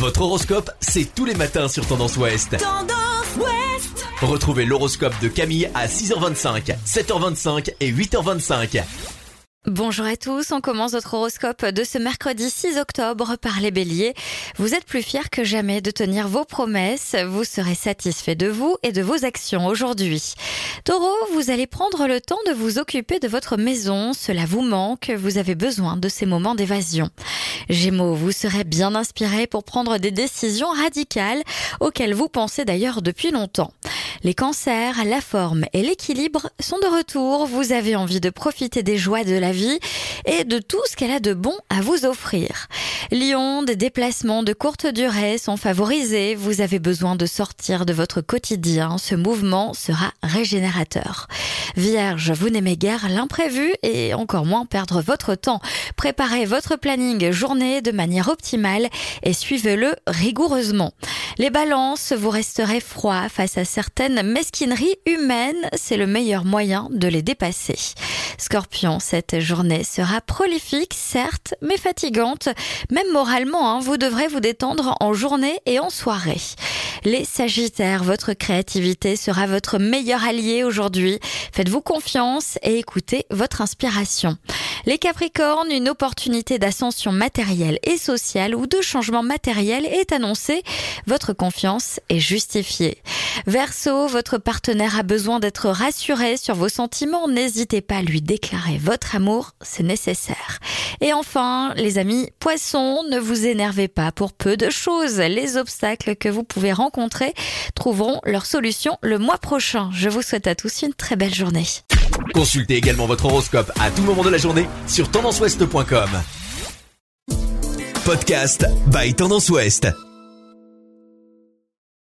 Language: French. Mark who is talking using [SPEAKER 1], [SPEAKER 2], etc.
[SPEAKER 1] Votre horoscope, c'est tous les matins sur Tendance Ouest.
[SPEAKER 2] Tendance Ouest
[SPEAKER 1] Retrouvez l'horoscope de Camille à 6h25, 7h25 et 8h25.
[SPEAKER 3] Bonjour à tous, on commence notre horoscope de ce mercredi 6 octobre par les béliers. Vous êtes plus fiers que jamais de tenir vos promesses, vous serez satisfait de vous et de vos actions aujourd'hui. Taureau, vous allez prendre le temps de vous occuper de votre maison, cela vous manque, vous avez besoin de ces moments d'évasion. Gémeaux, vous serez bien inspiré pour prendre des décisions radicales auxquelles vous pensez d'ailleurs depuis longtemps. Les cancers, la forme et l'équilibre sont de retour. Vous avez envie de profiter des joies de la vie et de tout ce qu'elle a de bon à vous offrir. Lyon, des déplacements de courte durée sont favorisés. Vous avez besoin de sortir de votre quotidien. Ce mouvement sera régénérateur. Vierge, vous n'aimez guère l'imprévu et encore moins perdre votre temps. Préparez votre planning journée de manière optimale et suivez-le rigoureusement. Les balances, vous resterez froid face à certaines mesquineries humaines. C'est le meilleur moyen de les dépasser. Scorpion, cette journée sera prolifique, certes, mais fatigante. Même moralement, hein, vous devrez vous détendre en journée et en soirée. Les Sagittaires, votre créativité sera votre meilleur allié aujourd'hui. Faites-vous confiance et écoutez votre inspiration. Les Capricornes, une opportunité d'ascension matérielle et sociale ou de changement matériel est annoncée. Votre confiance est justifiée. Verseau, votre partenaire a besoin d'être rassuré sur vos sentiments. N'hésitez pas à lui déclarer votre amour, c'est nécessaire. Et enfin, les amis poissons, ne vous énervez pas pour peu de choses. Les obstacles que vous pouvez rencontrer trouveront leur solution le mois prochain. Je vous souhaite à tous une très belle journée.
[SPEAKER 1] Consultez également votre horoscope à tout moment de la journée sur tendanceouest.com. Podcast by Tendance Ouest.